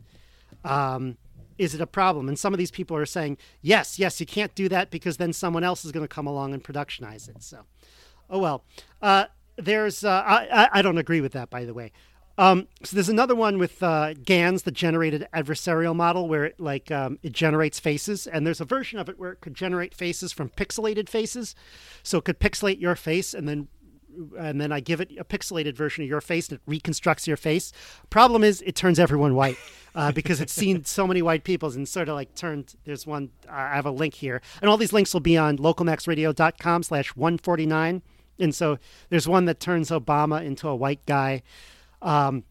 Um, is it a problem? And some of these people are saying, yes, yes, you can't do that because then someone else is going to come along and productionize it. So, oh well. Uh, there's, uh, I, I don't agree with that, by the way. Um, so there's another one with uh, GANs, the generated adversarial model, where it like um, it generates faces, and there's a version of it where it could generate faces from pixelated faces. So it could pixelate your face and then and then I give it a pixelated version of your face and it reconstructs your face. Problem is, it turns everyone white uh, because it's seen so many white people and sort of like turned. There's one. I have a link here, and all these links will be on localmaxradio.com slash 149. And so there's one that turns Obama into a white guy. Um,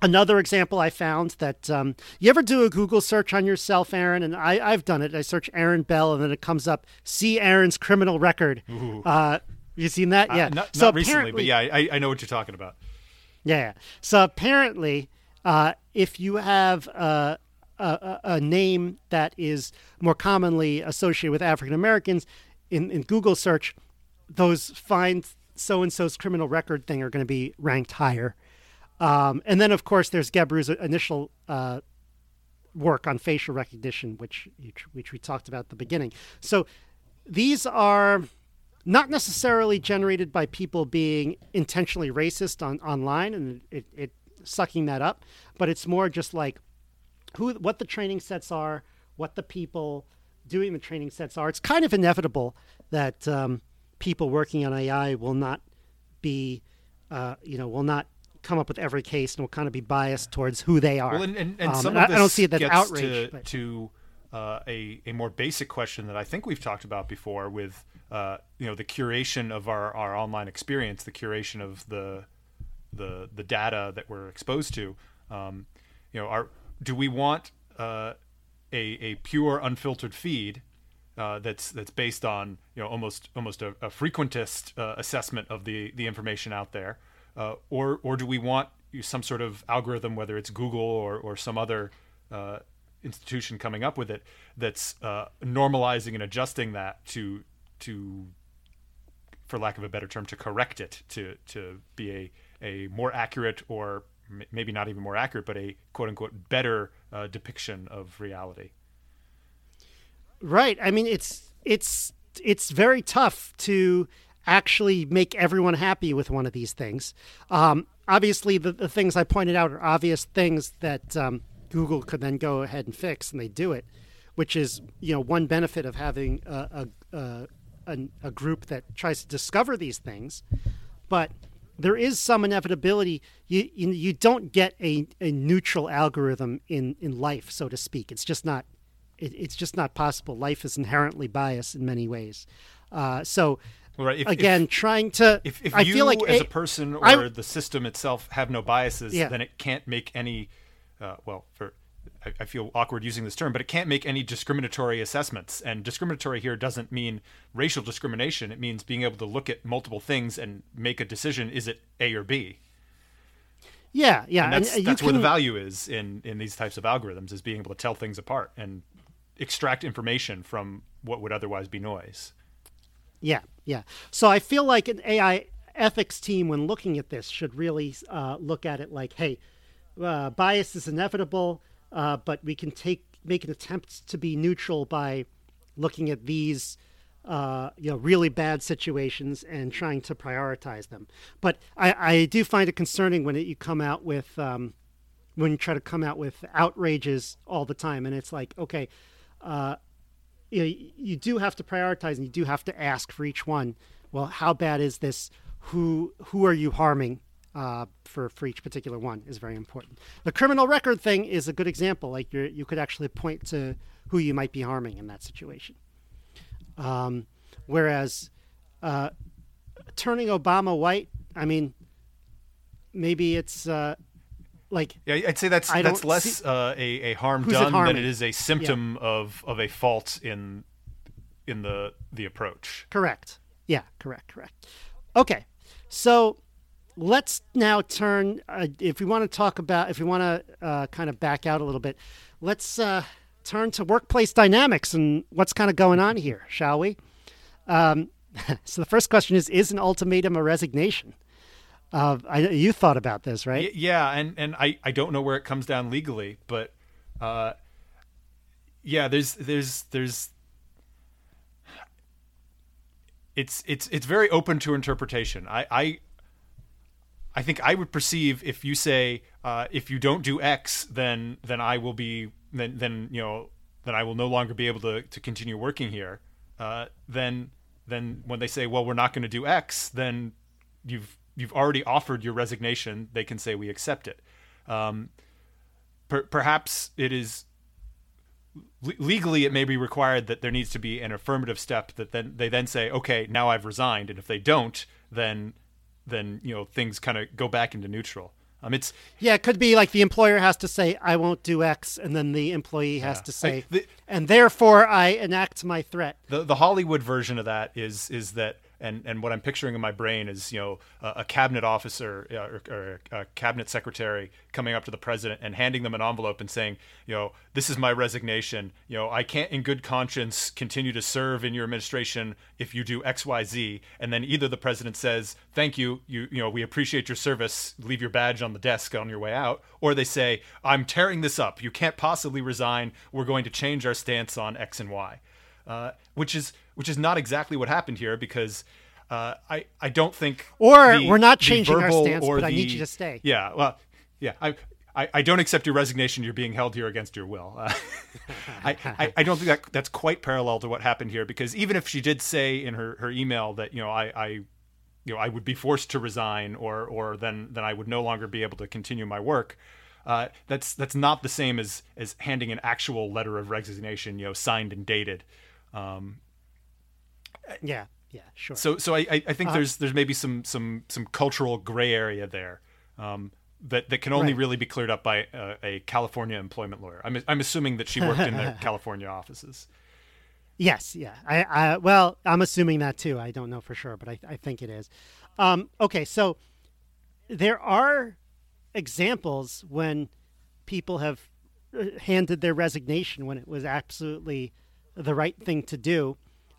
Another example I found that um, you ever do a Google search on yourself, Aaron, and I, have done it. I search Aaron Bell, and then it comes up, see Aaron's criminal record. Uh, you seen that? Uh, yeah. Uh, not, so not recently, but yeah, I, I know what you're talking about. Yeah. So apparently, uh, if you have a, a, a, name that is more commonly associated with African Americans in, in Google search, those find so and so's criminal record thing are going to be ranked higher. Um, and then, of course, there's Gebru's initial uh, work on facial recognition, which which we talked about at the beginning. So these are not necessarily generated by people being intentionally racist on online and it, it sucking that up, but it's more just like who what the training sets are, what the people doing the training sets are. It's kind of inevitable that um, people working on AI will not be, uh, you know, will not come up with every case and will kind of be biased towards who they are. Well, and, and, and um, some and of I, I don't see it that outrage. to, to uh, a a more basic question that I think we've talked about before with uh, you know the curation of our, our online experience, the curation of the the the data that we're exposed to. Um, you know, are do we want uh, a a pure unfiltered feed uh, that's that's based on you know almost almost a, a frequentist uh, assessment of the the information out there, or or do we want some sort of algorithm, whether it's Google or or some other institution coming up with it, that's uh, normalizing and adjusting that to to for lack of a better term to correct it to to be a a more accurate or maybe not even more accurate, but a quote unquote better uh, depiction of reality. Right. I mean, it's it's it's very tough to actually make everyone happy with one of these things. Um, obviously, the, the things I pointed out are obvious things that um, Google could then go ahead and fix, and they do it, which is you know one benefit of having a, a, a, a group that tries to discover these things, but there is some inevitability. You you, you don't get a, a neutral algorithm in, in life, so to speak. It's just not it, it's just not possible. Life is inherently biased in many ways. Uh, so right. if, again, if, try to. If, if I you feel like as a, a person or I, the system itself have no biases, Yeah. then it can't make any. Uh, well, for I, I feel awkward using this term, but it can't make any discriminatory assessments. And discriminatory here doesn't mean racial discrimination. It means being able to look at multiple things and make a decision: is it A or B? yeah, yeah, And that's and, uh, that's where the value is in in these types of algorithms is being able to tell things apart and extract information from what would otherwise be noise. Yeah, yeah. So I feel like an AI ethics team, when looking at this, should really uh, look at it like, hey, uh, bias is inevitable, uh, but we can take make an attempt to be neutral by looking at these. Uh, you know, really bad situations and trying to prioritize them. But I, I do find it concerning when it, you come out with um, when you try to come out with outrages all the time, and it's like, okay, uh, you, know, you do have to prioritize and you do have to ask for each one. Well, how bad is this? Who who are you harming? Uh, for for each particular one is very important. The criminal record thing is a good example. Like you you could actually point to who you might be harming in that situation. Um, whereas uh, turning Obama white, I mean, maybe it's uh, like Yeah, I'd say that's I that's less see- uh, a a harm it done than it is a symptom of of a fault in in the the approach. Correct. Yeah, correct, correct. Okay, so let's now turn. Uh, if we want to talk about, if we want to uh, kind of back out a little bit, let's uh, turn to workplace dynamics and what's kind of going on here, shall we? Um, [laughs] so the first question is: Is an ultimatum a resignation? Uh, I, you thought about this, right? Yeah, and and I I don't know where it comes down legally, but uh, yeah, there's there's there's it's it's it's very open to interpretation. I I I think I would perceive if you say uh, if you don't do X, then then I will be then then you know then I will no longer be able to to continue working here. Uh, then then when they say well we're not going to do X, then you've you've already offered your resignation. They can say we accept it. Um, per- perhaps it is le- legally it may be required that there needs to be an affirmative step that then they then say okay now I've resigned and if they don't then then you know things kind of go back into neutral. Um, it's Yeah, it could be like the employer has to say, "I won't do X," and then the employee has Yeah. to say, I- the- "And therefore, I enact my threat." the the Hollywood version of that is is that and and what I'm picturing in my brain is you know a, a cabinet officer uh, or, or, a cabinet secretary coming up to the president and handing them an envelope and saying you know this is my resignation. You know I can't in good conscience continue to serve in your administration if you do X Y Z. And then either the president says thank you. You you know we appreciate your service. Leave your badge on the desk on your way out. Or they say I'm tearing this up. You can't possibly resign. We're going to change our stance on X and Y uh, which is which is not exactly what happened here because uh, I I don't think or the, we're not changing our stance, but the, I need you to stay. Yeah, well, yeah, I. I, I don't accept your resignation. You're being held here against your will. Uh, [laughs] I, I, I, don't think that that's quite parallel to what happened here because even if she did say in her, her email that you know I, I you know I would be forced to resign or or then then I would no longer be able to continue my work. Uh, that's that's not the same as as handing an actual letter of resignation, you know, signed and dated. Um, yeah, yeah, sure. So, so I, I think uh, there's there's maybe some some some cultural gray area there um, that that can only right. really be cleared up by uh, a California employment lawyer. I'm I'm assuming that she worked in the [laughs] California offices. Yes, yeah. I, I well, I'm assuming that too. I don't know for sure, but I I think it is. Um, okay, so there are examples when people have uh, handed their resignation when it was absolutely the right thing to do.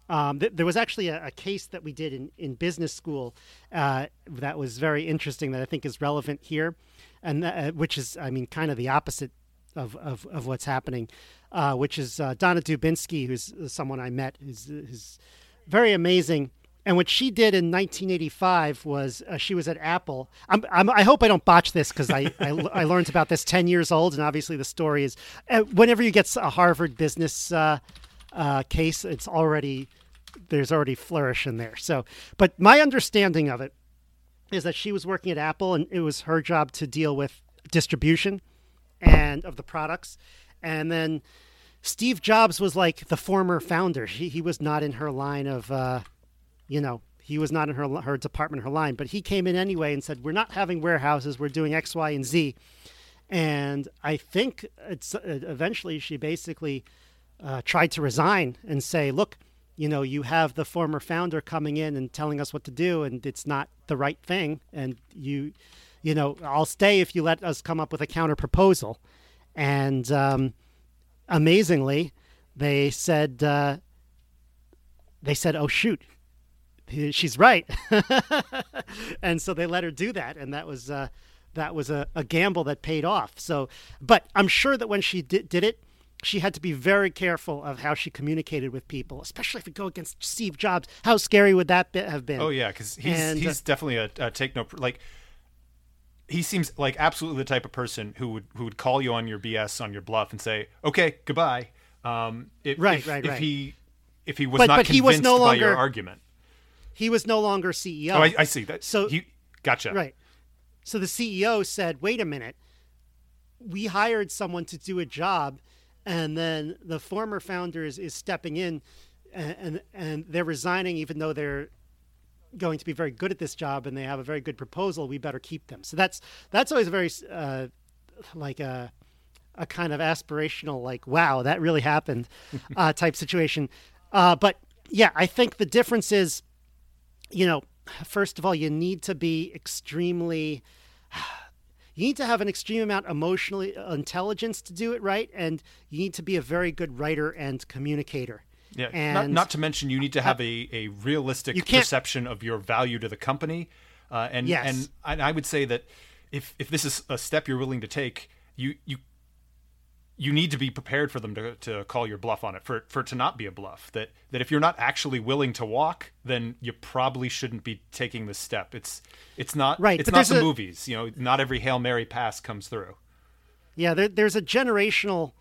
Um, th- there was actually a, a, case that we did in, in business school uh, that was very interesting that I think is relevant here, and uh, which is, I mean, kind of the opposite of, of, of what's happening, uh, which is uh, Donna Dubinsky, who's someone I met, who's, who's very amazing. And what she did in 1985 was uh, she was at Apple. I'm, I'm, i hope I don't botch this because I, I, I, learned about this 10 years old, and obviously the story is uh, whenever you get a Harvard business uh, case, it's already there's already flourish in there. So, but my understanding of it is that she was working at Apple, and it was her job to deal with distribution and of the products, and then. Steve Jobs was like the former founder. He, he was not in her line of, uh, you know, he was not in her her department, her line, but he came in anyway and said, "We're not having warehouses. We're doing X, Y, and Z." And I think it's uh, eventually she basically uh, tried to resign and say, look, you know, you have the former founder coming in and telling us what to do, and it's not the right thing. And you, you know, I'll stay if you let us come up with a counter proposal. And um, amazingly, they said, uh, they said, oh shoot, she's right. [laughs] and so they let her do that, and that was uh, that was a, a gamble that paid off. So, but I'm sure that when she did, did it, she had to be very careful of how she communicated with people, especially if it go against Steve Jobs. How scary would that have been? Oh yeah, because he's and, he's uh, definitely a, a, take no like. He seems like absolutely the type of person who would who would call you on your BS on your bluff and say, "Okay, goodbye." Um, if, right, if, right, if right. he if he was but, not but convinced he was no longer, by your argument, he was no longer CEO. Oh, I, I see that. So he gotcha. Right. So the CEO said, "Wait a minute, we hired someone to do a job." And then the former founders is stepping in and, and, and they're resigning even though they're going to be very good at this job and they have a very good proposal we better keep them. So that's that's always a very uh, like a a kind of aspirational like wow that really happened [laughs] uh, type situation. Uh, but yeah i think the difference is you know first of all you need to be extremely you need to have an extreme amount of emotional intelligence to do it right, and you need to be a very good writer and communicator. Yeah, and not, not to mention you need to have a, a realistic perception of your value to the company, uh, and yes. and I would say that if if this is a step you're willing to take, you you you need to be prepared for them to, to call your bluff on it for for it to not be a bluff that that if you're not actually willing to walk then you probably shouldn't be taking this step. It's it's not right it's not the a, movies you know not every hail mary pass comes through. Yeah there, there's a generational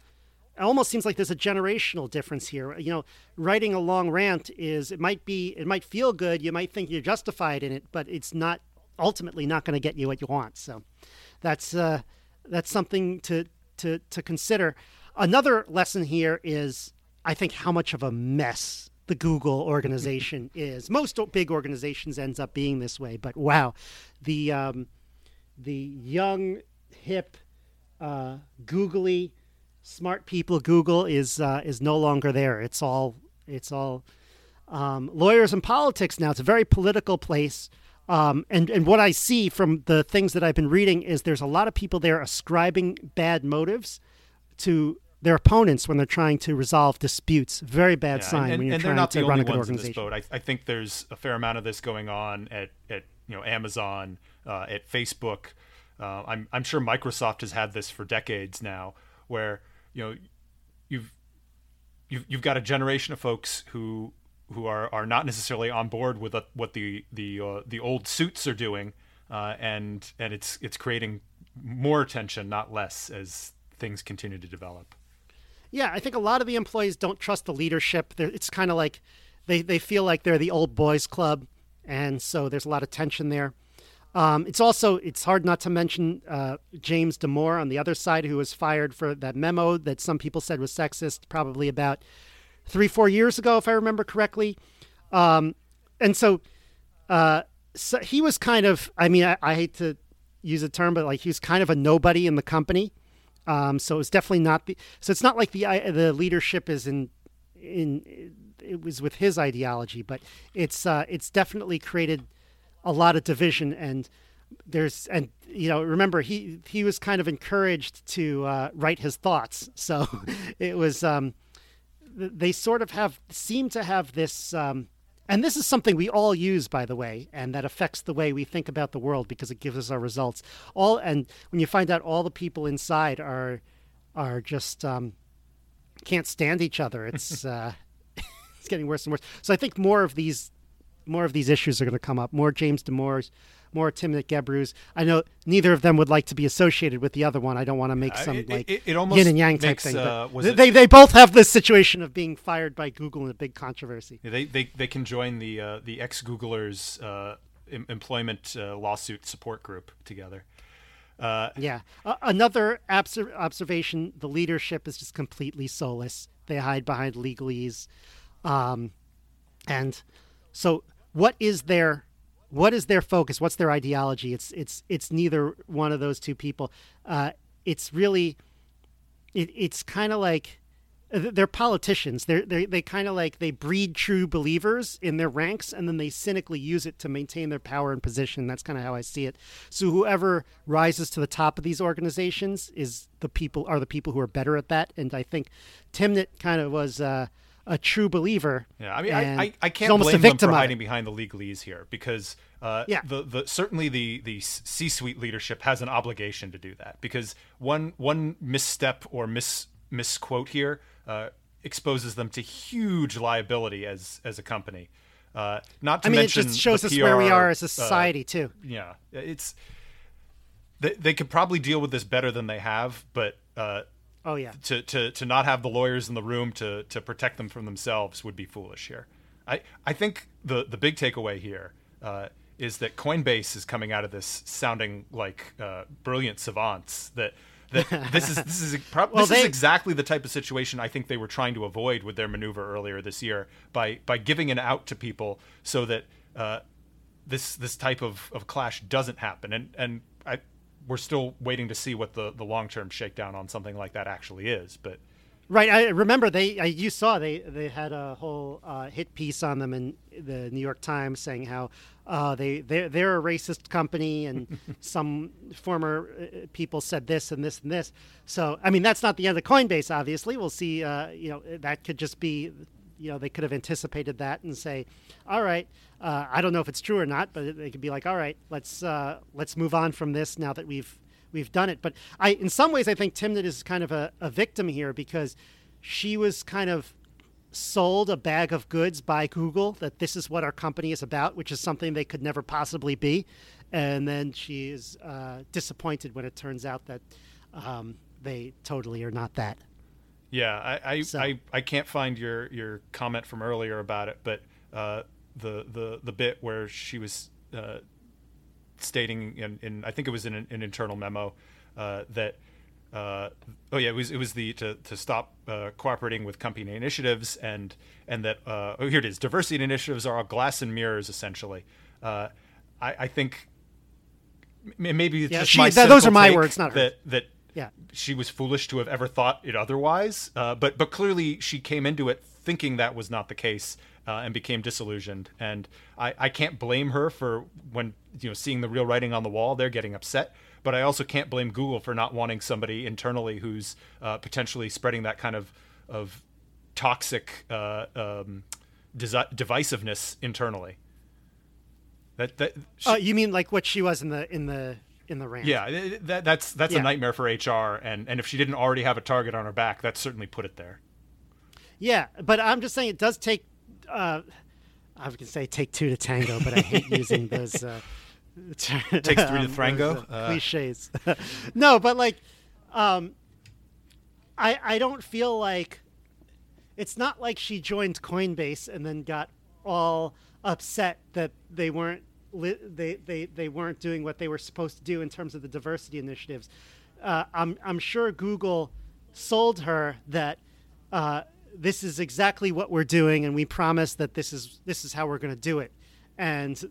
it almost seems like there's a generational difference here. You know writing a long rant is it might be it might feel good you might think you're justified in it but it's not ultimately not going to get you what you want so that's uh that's something to to, to consider. Another lesson here is, I think, how much of a mess the Google organization [laughs] is. Most big organizations ends up being this way, but wow, the um, the young, hip, uh, googly, smart people Google is uh, is no longer there. It's all it's all um, lawyers and politics now. It's a very political place. Um, and, and what I see from the things that I've been reading is there's a lot of people there ascribing bad motives to their opponents when they're trying to resolve disputes. Very bad Yeah, sign and, when you're and trying they're not to the run only a good ones in this organization. boat. I, I think there's a fair amount of this going on at, at you know Amazon, uh, at Facebook. Uh, I'm I'm sure Microsoft has had this for decades now, where you know you've you've you've got a generation of folks who who are, are not necessarily on board with what the the uh, the old suits are doing, uh, and and it's it's creating more tension, not less, as things continue to develop. Yeah, I think a lot of the employees don't trust the leadership. They're, it's kind of like they, they feel like they're the old boys club, and so there's a lot of tension there. Um, it's also it's hard not to mention uh, James Damore on the other side, who was fired for that memo that some people said was sexist, probably about three four years ago, if I remember correctly. Um, and so, uh, so he was kind of I mean I, I hate to use a term, but like he was kind of a nobody in the company. Um, so it's definitely not the. So it's not like the the leadership is in in it was with his ideology, but it's uh, it's definitely created a lot of division and there's and you know remember he he was kind of encouraged to uh, write his thoughts, so [laughs] it was um, they sort of have seem to have this. Um, and this is something we all use, by the way, and that affects the way we think about the world because it gives us our results. All and when you find out all the people inside are are just um, can't stand each other, it's [laughs] uh, [laughs] it's getting worse and worse. So I think more of these more of these issues are going to come up. More James Damores, more Timnit Gebru's. I know neither of them would like to be associated with the other one. I don't want to make Uh, some it- like it- it yin and yang makes, type thing. uh, but they, they they both have this situation of being fired by Google in a big controversy. They, they they can join the uh, the ex Googlers uh, em- employment uh, lawsuit support group together. Uh, Yeah. Another obser- observation: the leadership is just completely soulless. They hide behind legalese, um, and so what is their what is their focus? What's their ideology? It's it's it's neither one of those two people. Uh, it's really it, it's kind of like uh, they're politicians. They're, they they kind of like they breed true believers in their ranks, and then they cynically use it to maintain their power and position. That's kind of how I see it. So whoever rises to the top of these organizations is the people are the people who are better at that. And I think Timnit kind of was uh, a true believer. yeah, I mean, I, I, I can't almost a blame them for hiding behind the legalese here because uh, Yeah. the the certainly the the C suite leadership has an obligation to do that because one one misstep or mis misquote here uh, exposes them to huge liability as as a company. Uh, not to I mean, it just shows us where we are as a uh, society too. yeah, it's they, they could probably deal with this better than they have, but uh, Oh yeah. to, to, to not have the lawyers in the room to, to protect them from themselves would be foolish here. I, I think the, the big takeaway here uh, is that Coinbase is coming out of this sounding like uh, brilliant savants. That that [laughs] this is this is prob- Well, this is exactly the type of situation I think they were trying to avoid with their maneuver earlier this year by by giving an out to people so that uh, this this type of, of clash doesn't happen. And and we're still waiting to see what the, the long term shakedown on something like that actually is. But Right. I remember they. I, you saw they they had a whole uh, hit piece on them in the New York Times saying how uh, they they're, they're a racist company and [laughs] some former uh, people said this and this and this. So I mean that's not the end of Coinbase. Obviously, we'll see. Uh, you know that could just be. You know they could have anticipated that and say, all right. Uh, I don't know if it's true or not, but they could be like, all right, let's uh, let's move on from this now that we've we've done it. But I, in some ways, I think Timnit is kind of a, a victim here because she was kind of sold a bag of goods by Google that this is what our company is about, which is something they could never possibly be. And then she is uh, disappointed when it turns out that um, they totally are not that. Yeah, I I, So- I, I can't find your, your comment from earlier about it, but uh, the, the the bit where she was uh, stating in, in I think it was in an, an internal memo uh, that uh, oh yeah it was it was the to, to stop uh, cooperating with company initiatives and and that uh, oh here it is diversity initiatives are all glass and mirrors essentially uh, I, I think maybe it's Yeah, just she- th- those are my take words, not hers. that that Yeah. she was foolish to have ever thought it otherwise uh, but but clearly she came into it thinking that was not the case uh, and became disillusioned. And I, I can't blame her for when you know seeing the real writing on the wall, they're getting upset. But I also can't blame Google for not wanting somebody internally who's uh, potentially spreading that kind of of toxic uh, um, desi- divisiveness internally. That that she, uh, you mean like what she was in the in the in the rant? Yeah, that, that's that's yeah. a nightmare for HR, and and if she didn't already have a target on her back, that certainly put it there. Yeah, but I'm just saying it does take. Uh, I was gonna say take two to tango, but I hate using [laughs] those. Uh, Takes three to [laughs] um, Uh, cliches. [laughs] no, but like, um, I I don't feel like it's not like she joined Coinbase and then got all upset that they weren't li- they, they they weren't doing what they were supposed to do in terms of the diversity initiatives. Uh, I'm I'm sure Google sold her that uh, this is exactly what we're doing, and we promise that this is this is how we're going to do it. And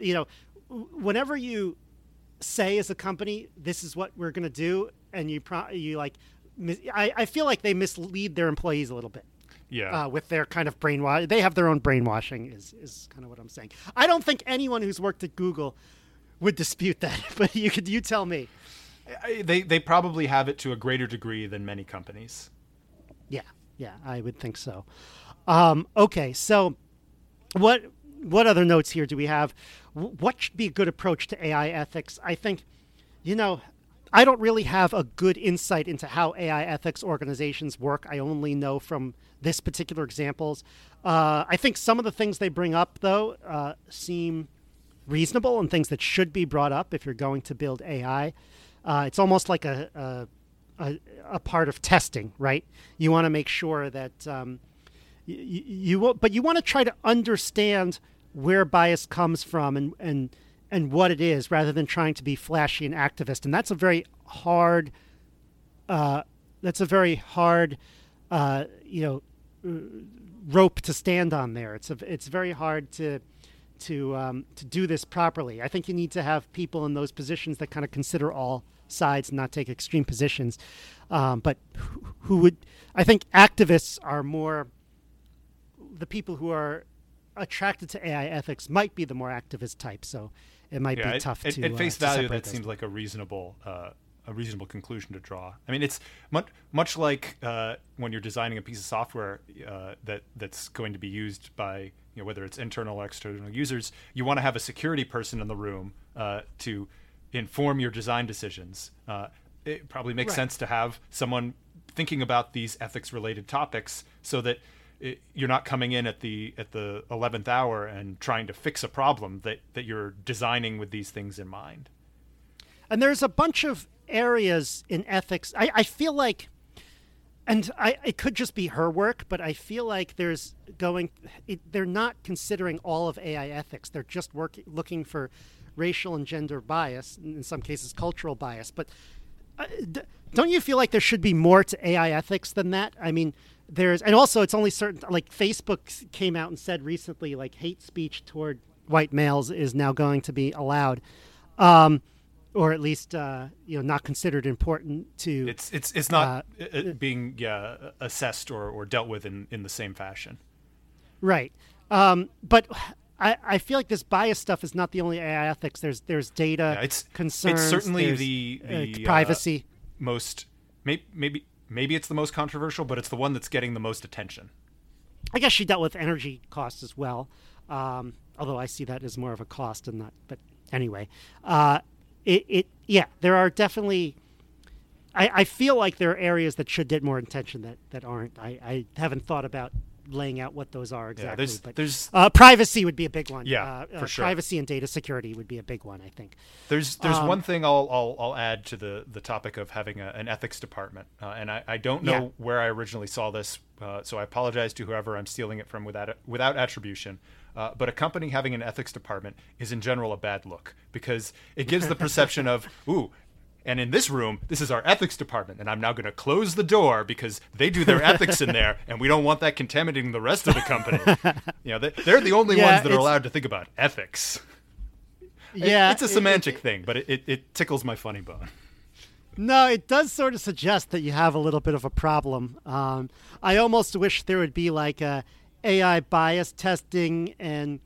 you know, whenever you say as a company, this is what we're going to do, and you pro- you like, I, I feel like they mislead their employees a little bit yeah. Uh, with their kind of brainwash. They have their own brainwashing, is, is kind of what I'm saying. I don't think anyone who's worked at Google would dispute that, [laughs] but you could you tell me. They they probably have it to a greater degree than many companies. Yeah, yeah, I would think so. Um, okay, so what what other notes here do we have? What should be a good approach to AI ethics? I think, you know, I don't really have a good insight into how AI ethics organizations work. I only know from this particular examples. Uh, I think some of the things they bring up, though, uh, seem reasonable and things that should be brought up if you're going to build AI. Uh, it's almost like a, a, a, a, part of testing, right? You want to make sure that um, you, you, but you want to try to understand where bias comes from and, and and what it is rather than trying to be flashy and activist. And that's a very hard, uh, that's a very hard, uh, you know, rope to stand on there. It's a, it's very hard to to um, to do this properly. I think you need to have people in those positions that kind of consider all sides and not take extreme positions. Um, but who, who would I think activists are more the people who are attracted to AI ethics might be the more activist type. So it might yeah, be tough at, to. At face uh, value, that seems like a reasonable. Uh, a reasonable conclusion to draw. I mean, it's much much like uh, when you're designing a piece of software uh, that that's going to be used by you know whether it's internal or external users. You want to have a security person in the room uh, to inform your design decisions. Uh, it probably makes right. sense to have someone thinking about these ethics related topics so that it, you're not coming in at the at the 11th hour and trying to fix a problem that that you're designing with these things in mind and there's a bunch of areas in ethics i, I feel like and I, it could just be her work, but I feel like there's going. It, they're not considering all of AI ethics. They're just work, looking for racial and gender bias, in some cases cultural bias. But uh, d- don't you feel like there should be more to AI ethics than that? I mean, there's and also it's only certain like Facebook came out and said recently like hate speech toward white males is now going to be allowed. Um, or at least uh, you know not considered important to it's it's it's not uh, being yeah assessed or, or dealt with in, in the same fashion. Right. Um, but I, I feel like this bias stuff is not the only AI ethics. There's there's data yeah, it's concerns it's certainly the, the uh, privacy. most maybe maybe maybe it's the most controversial, but it's the one that's getting the most attention. I guess she dealt with energy costs as well, um, although I see that as more of a cost and not. But anyway, uh, it, it yeah, there are definitely. I, I feel like there are areas that should get more attention that, that aren't. I, I haven't thought about laying out what those are exactly. Yeah, there's, but there's uh, privacy would be a big one. Yeah, uh, for uh, sure. Privacy and data security would be a big one. I think. There's there's um, one thing I'll, I'll I'll add to the the topic of having a, an ethics department, uh, and I, I don't know yeah. where I originally saw this, uh, so I apologize to whoever I'm stealing it from without without attribution. Uh, but a company having an ethics department is in general a bad look because it gives the [laughs] perception of, ooh, and in this room, this is our ethics department, and I'm now going to close the door because they do their ethics in there, and we don't want that contaminating the rest of the company. you know, they, are the only yeah, ones that are allowed to think about ethics. Yeah, it's a semantic it, it, thing, but it, it, it tickles my funny bone. No, it does sort of suggest that you have a little bit of a problem. Um, I almost wish there would be like a AI bias testing and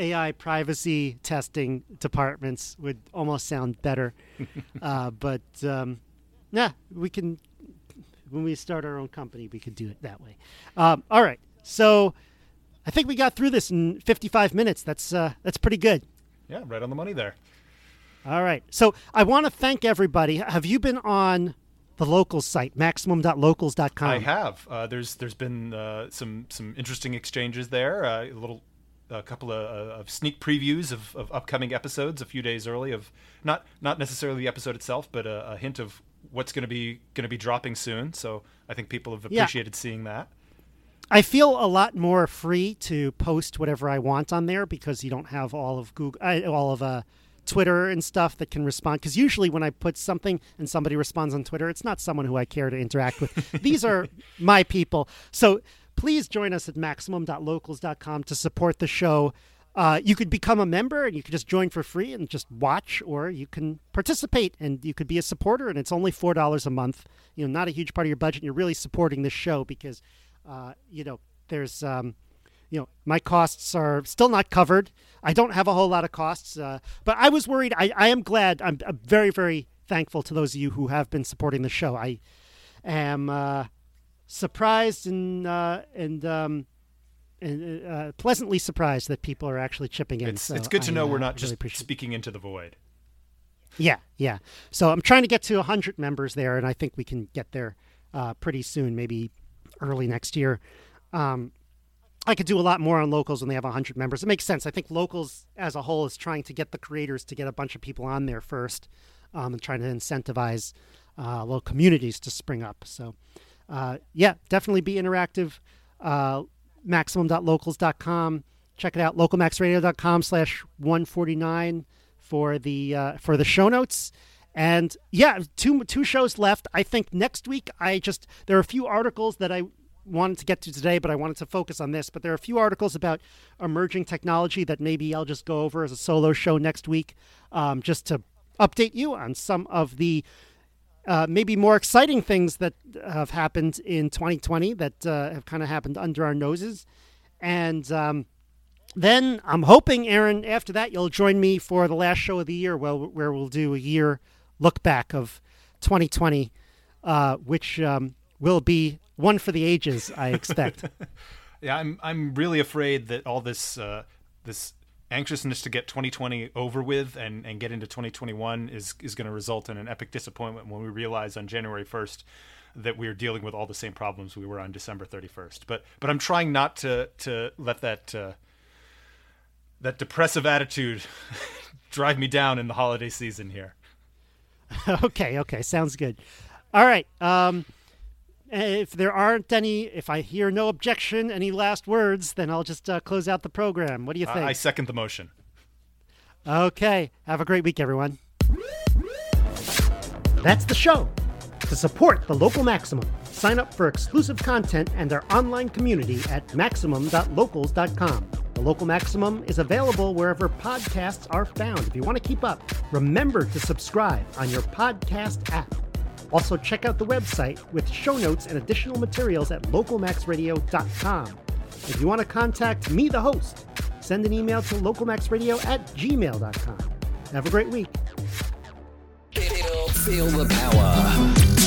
AI privacy testing departments would almost sound better. [laughs] uh, but um, yeah, we can when we start our own company, we could do it that way. Um, all right, so I think we got through this in 55 minutes. That's uh, that's pretty good. Yeah, right on the money there. All right. So I want to thank everybody. Have you been on the locals site, maximum.locals.com? I have. Uh, there's there's been uh, some some interesting exchanges there. Uh, a little, a couple of, uh, of sneak previews of, of, upcoming episodes a few days early of not not necessarily the episode itself, but a, a hint of what's going to be going to be dropping soon. So I think people have appreciated yeah. seeing that. I feel a lot more free to post whatever I want on there because you don't have all of Google, uh, all of uh, Twitter and stuff that can respond. Because usually when I put something and somebody responds on Twitter, it's not someone who I care to interact with. [laughs] These are my people. So please join us at maximum.locals.com to support the show. Uh, you could become a member and you could just join for free and just watch, or you can participate and you could be a supporter. And it's only four dollars a month. You know, not a huge part of your budget. You're really supporting this show because, uh, you know, there's um, you know, my costs are still not covered. I don't have a whole lot of costs, uh, but I was worried. I, I am glad. I'm, I'm, very, very thankful to those of you who have been supporting the show. I am uh, surprised and uh, and um, and uh, pleasantly surprised that people are actually chipping in. It's, so it's good to know we're uh, not really just speaking into the void. Yeah, yeah. So I'm trying to get to 100 members there, and I think we can get there uh, pretty soon, maybe early next year. Um, I could do a lot more on locals when they have 100 members. It makes sense. I think locals as a whole is trying to get the creators to get a bunch of people on there first um, and trying to incentivize uh, little communities to spring up. So, uh, yeah, definitely be interactive. Uh, maximum.locals.com. Check it out. Localmaxradio.com slash 149 for the uh, for the show notes. And yeah, two two shows left. I think next week I just there are a few articles that I wanted to get to today, but I wanted to focus on this. But there are a few articles about emerging technology that maybe I'll just go over as a solo show next week, um, just to update you on some of the uh, maybe more exciting things that have happened in 2020 that uh, have kind of happened under our noses. And um, then I'm hoping, Aaron, after that, you'll join me for the last show of the year, where, where we'll do a year look back of 2020, uh, which um, will be one for the ages, I expect. [laughs] yeah, I'm I'm really afraid that all this uh, this anxiousness to get 2020 over with and, and get into 2021 is is going to result in an epic disappointment when we realize on January 1st that we're dealing with all the same problems we were on December 31st. But but I'm trying not to to let that uh, that depressive attitude [laughs] drive me down in the holiday season here. [laughs] okay, okay, sounds good. All right. Um, if there aren't any, if I hear no objection, any last words, then I'll just uh, close out the program. What do you think? I second the motion. Okay. Have a great week, everyone. That's the show. To support the local Maximum, sign up for exclusive content and our online community at maximum.locals.com. The local Maximum is available wherever podcasts are found. If you want to keep up, remember to subscribe on your podcast app. Also, check out the website with show notes and additional materials at localmaxradio.com. If you want to contact me, the host, send an email to localmaxradio at gmail.com. Have a great week. Feel, feel the power.